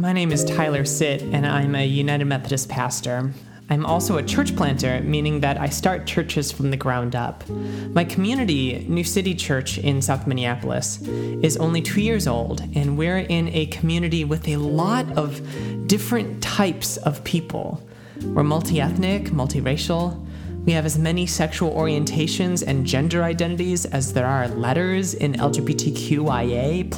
My name is Tyler Sit, and I'm a United Methodist pastor. I'm also a church planter, meaning that I start churches from the ground up. My community, New City Church in South Minneapolis, is only two years old, and we're in a community with a lot of different types of people. We're multi ethnic, multiracial. We have as many sexual orientations and gender identities as there are letters in LGBTQIA.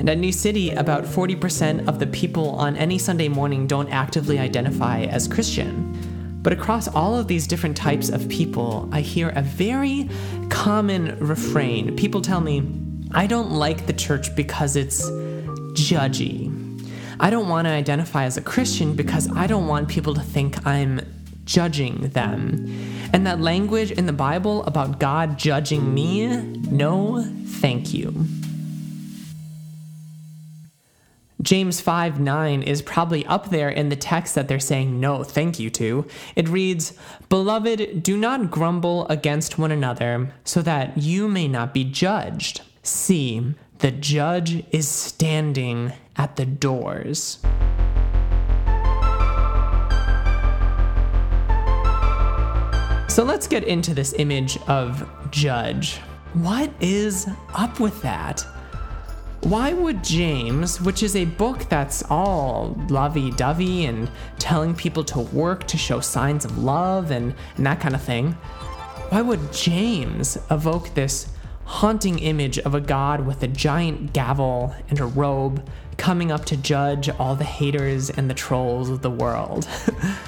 And at New City, about 40% of the people on any Sunday morning don't actively identify as Christian. But across all of these different types of people, I hear a very common refrain. People tell me, I don't like the church because it's judgy. I don't want to identify as a Christian because I don't want people to think I'm judging them. And that language in the Bible about God judging me, no, thank you. James 5 9 is probably up there in the text that they're saying no thank you to. It reads, Beloved, do not grumble against one another, so that you may not be judged. See, the judge is standing at the doors. So let's get into this image of judge. What is up with that? Why would James, which is a book that's all lovey dovey and telling people to work to show signs of love and, and that kind of thing, why would James evoke this haunting image of a god with a giant gavel and a robe coming up to judge all the haters and the trolls of the world?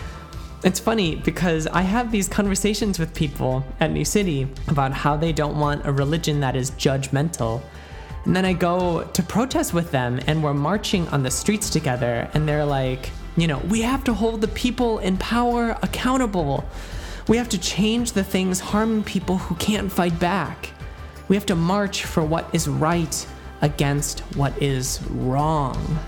it's funny because I have these conversations with people at New City about how they don't want a religion that is judgmental and then I go to protest with them, and we're marching on the streets together, and they're like, you know, we have to hold the people in power accountable. We have to change the things harming people who can't fight back. We have to march for what is right against what is wrong.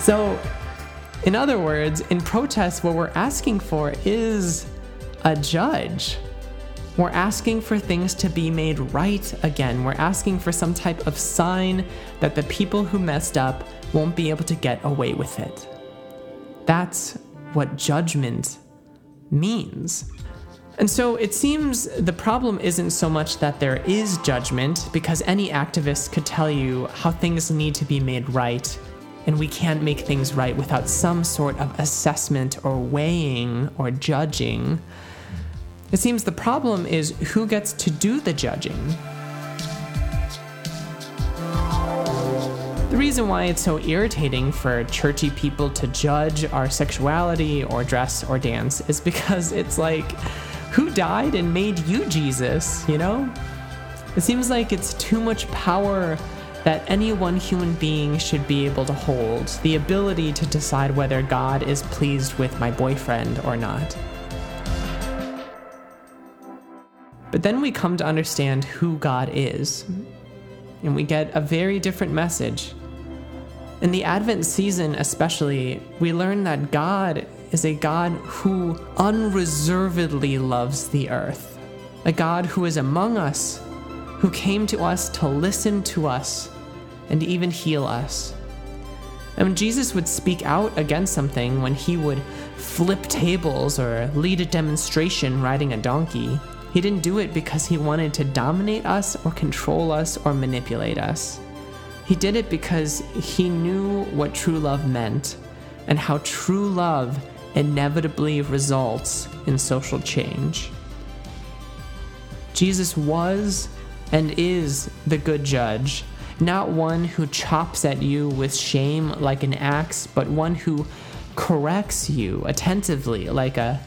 So, in other words, in protest, what we're asking for is a judge we're asking for things to be made right again. We're asking for some type of sign that the people who messed up won't be able to get away with it. That's what judgment means. And so it seems the problem isn't so much that there is judgment, because any activist could tell you how things need to be made right, and we can't make things right without some sort of assessment or weighing or judging. It seems the problem is who gets to do the judging. The reason why it's so irritating for churchy people to judge our sexuality or dress or dance is because it's like, who died and made you Jesus, you know? It seems like it's too much power that any one human being should be able to hold the ability to decide whether God is pleased with my boyfriend or not. But then we come to understand who God is, and we get a very different message. In the Advent season, especially, we learn that God is a God who unreservedly loves the earth, a God who is among us, who came to us to listen to us and even heal us. And when Jesus would speak out against something, when he would flip tables or lead a demonstration riding a donkey, he didn't do it because he wanted to dominate us or control us or manipulate us. He did it because he knew what true love meant and how true love inevitably results in social change. Jesus was and is the good judge, not one who chops at you with shame like an axe, but one who corrects you attentively like a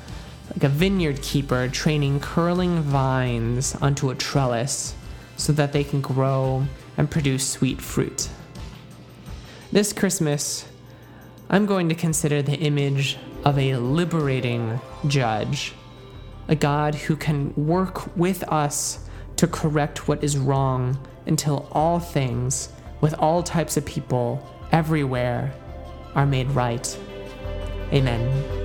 like a vineyard keeper training curling vines onto a trellis so that they can grow and produce sweet fruit. This Christmas, I'm going to consider the image of a liberating judge, a God who can work with us to correct what is wrong until all things, with all types of people, everywhere, are made right. Amen.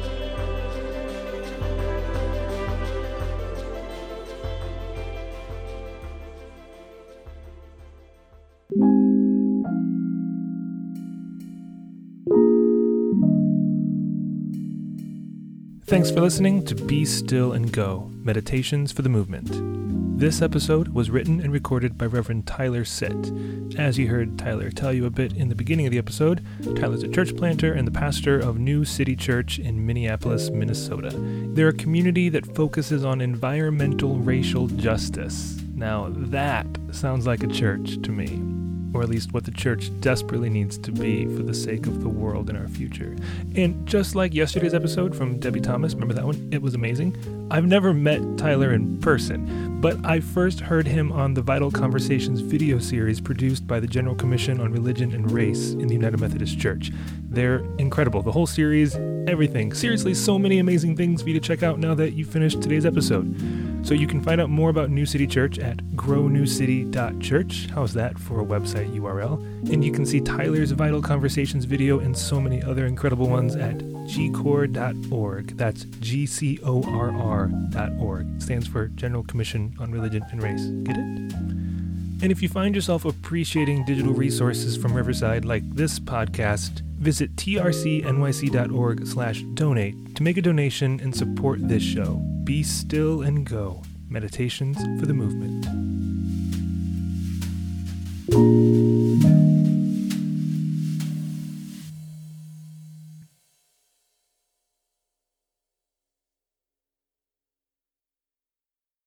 Thanks for listening to Be Still and Go Meditations for the Movement. This episode was written and recorded by Reverend Tyler Sit. As you heard Tyler tell you a bit in the beginning of the episode, Tyler's a church planter and the pastor of New City Church in Minneapolis, Minnesota. They're a community that focuses on environmental racial justice. Now, that sounds like a church to me or at least what the church desperately needs to be for the sake of the world and our future. And just like yesterday's episode from Debbie Thomas, remember that one? It was amazing. I've never met Tyler in person, but I first heard him on the Vital Conversations video series produced by the General Commission on Religion and Race in the United Methodist Church. They're incredible. The whole series, everything. Seriously, so many amazing things for you to check out now that you finished today's episode. So you can find out more about New City Church at grownewcity.church. How's that for a website URL? And you can see Tyler's Vital Conversations video and so many other incredible ones at gcorr.org. That's G C O R R.org. Stands for General Commission on Religion and Race. Get it? And if you find yourself appreciating digital resources from Riverside like this podcast, visit trcnyc.org slash donate to make a donation and support this show. Be still and go. Meditations for the movement.